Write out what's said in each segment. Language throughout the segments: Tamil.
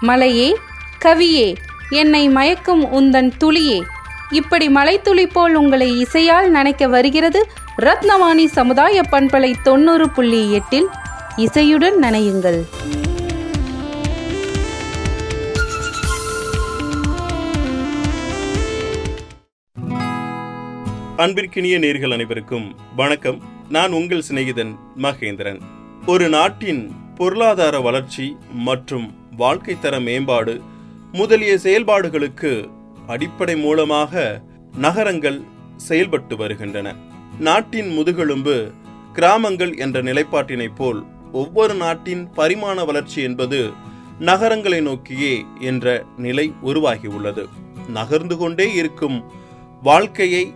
மலையே கவியே என்னை மயக்கும் உந்தன் துளியே. இப்படி மலைத்துளி போல் உங்களை இசையால் நனைக்க வருகிறது ரத்னவாணி சமுதாய பண்பலை தொண்ணூறு புள்ளி எட்டில். இசையுடன் நனையுங்கள். அன்பிற்கினிய நேர்கள் அனைவருக்கும் வணக்கம். நான் உங்கள் சிநேகிதன் மகேந்திரன். ஒரு நாட்டின் பொருளாதார வளர்ச்சி மற்றும் வாழ்க்கை தர மேம்பாடு முதலிய செயல்பாடுகளுக்கு அடிப்படை மூலமாக நகரங்கள் செயல்பட்டு வருகின்றன. நாட்டின் முதுகெலும்பு கிராமங்கள் என்ற நிலைப்பாட்டினைப் போல் ஒவ்வொரு நாட்டின் பரிமாண வளர்ச்சி என்பது நகரங்களை நோக்கியே என்ற நிலை உருவாகியுள்ளது. நகர்ந்து கொண்டே இருக்கும் வாழ்க்கையை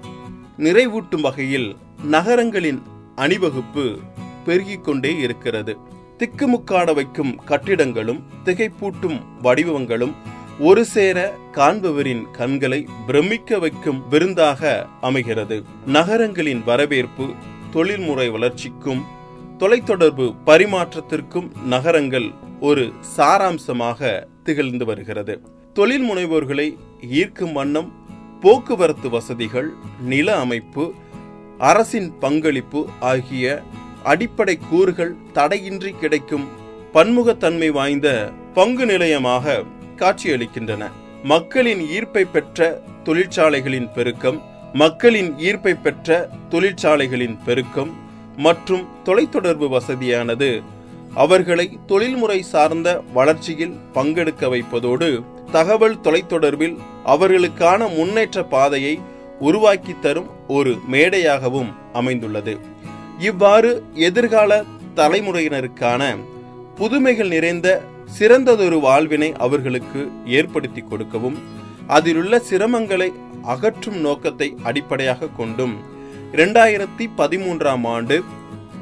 நிறைவூட்டும் வகையில் நகரங்களின் அணிவகுப்பு பெருகிக் கொண்டே இருக்கிறது. திக்குமுக்காட வைக்கும் கட்டிடங்களும் திகைப்பூட்டும் வடிவங்களும் ஒரு சேர காண்பவரின் கண்களை பிரமிக்க வைக்கும் விருந்தாக அமைகிறது. நகரங்களின் வரவேற்பு தொழில்முறை வளர்ச்சிக்கும் தொலைத்தொடர்பு பரிமாற்றத்திற்கும் நகரங்கள் ஒரு சாராம்சமாக திகழ்ந்து வருகிறது. தொழில் முனைவோர்களை ஈர்க்கும் வண்ணம் போக்குவரத்து வசதிகள் நில அமைப்பு அரசின் பங்களிப்பு ஆகிய அடிப்படை கூறுகள் தடையின்றி கிடைக்கும் பன்முகத்தன்மை வாய்ந்த பங்கு நிலையமாக காட்சியளிக்கின்றன. மக்களின் ஈர்ப்பை பெற்ற தொழிற்சாலைகளின் பெருக்கம் மக்களின் ஈர்ப்பை பெற்ற தொழிற்சாலைகளின் பெருக்கம் மற்றும் தொலைத்தொடர்பு வசதியானது அவர்களை தொழில்முறை சார்ந்த வளர்ச்சியில் பங்கெடுக்க வைப்பதோடு தகவல் தொலைத்தொடர்பில் அவர்களுக்கான முன்னேற்ற பாதையை உருவாக்கி தரும் ஒரு மேடையாகவும் அமைந்துள்ளது. இவ்வாறு எதிர்கால தலைமுறையினருக்கான புதுமைகள் நிறைந்த சிறந்ததொரு வாழ்வினை அவர்களுக்கு ஏற்படுத்தி கொடுக்கவும் அதிலுள்ள சிரமங்களை அகற்றும் நோக்கத்தை அடிப்படையாக கொண்டும் இரண்டாயிரத்தி பதிமூன்றாம் ஆண்டு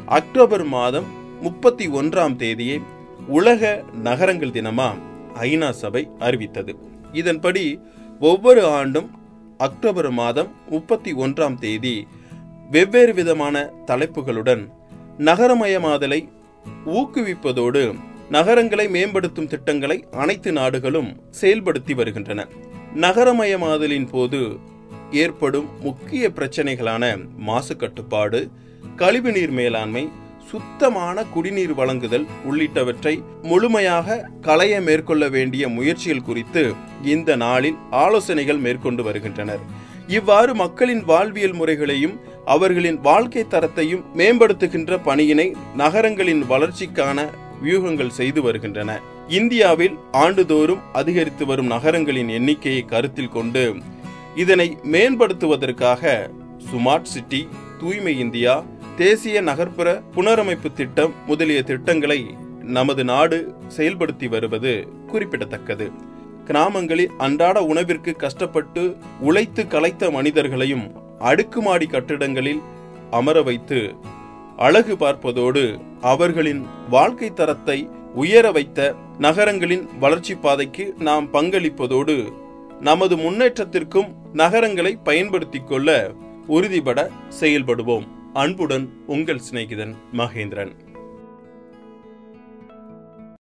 அக்டோபர் மாதம் முப்பத்தி ஒன்றாம் தேதியை உலக நகரங்கள் தினமா ஐநா சபை அறிவித்தது. இதன்படி ஒவ்வொரு ஆண்டும் அக்டோபர் மாதம் முப்பத்தி ஒன்றாம் தேதி வெவ்வேறு விதமான தலைப்புகளுடன் நகரமயமாதலை ஊக்குவிப்பதோடு நகரங்களை மேம்படுத்தும் திட்டங்களை அனைத்து நாடுகளும் செயல்படுத்தி வருகின்றன. நகரமயமாதலின் போது ஏற்படும் முக்கிய பிரச்சனைகளான மாசு கட்டுப்பாடு கழிவுநீர் மேலாண்மை சுத்தமான குடிநீர் வழங்குதல் உள்ளிட்டவற்றை முழுமையாக களைய மேற்கொள்ள வேண்டிய முயற்சிகள் குறித்து இந்த நாளில் ஆலோசனைகள் மேற்கொண்டு வருகின்றனர். இவ்வாறு மக்களின் வாழ்வியல் முறைகளையும் அவர்களின் வாழ்க்கை தரத்தையும் மேம்படுத்துகின்ற பணியினை நகரங்களின் வளர்ச்சிக்கான வியூகங்கள் செய்து வருகின்றன. இந்தியாவில் ஆண்டுதோறும் அதிகரித்து வரும் நகரங்களின் எண்ணிக்கையை கருத்தில் கொண்டு இதனை மேம்படுத்துவதற்காக சுமார்ட் சிட்டி தூய்மை இந்தியா தேசிய நகர்ப்புற புனரமைப்பு திட்டம் முதலிய திட்டங்களை நமது நாடு செயல்படுத்தி வருவது குறிப்பிடத்தக்கது. கிராமங்களில் அன்றாட உணவிற்கு கஷ்டப்பட்டு உழைத்து கலைத்த மனிதர்களையும் அடுக்குமாடி கட்டிடங்களில் அமர வைத்து அழகு பார்ப்பதோடு அவர்களின் வாழ்க்கை தரத்தை உயர வைத்த நகரங்களின் வளர்ச்சி பாதைக்கு நாம் பங்களிப்பதோடு நமது முன்னேற்றத்திற்கும் நகரங்களை பயன்படுத்திக் கொள்ள உறுதிபட செயல்படுவோம். அன்புடன் உங்கள் சிநேகிதன் மகேந்திரன்.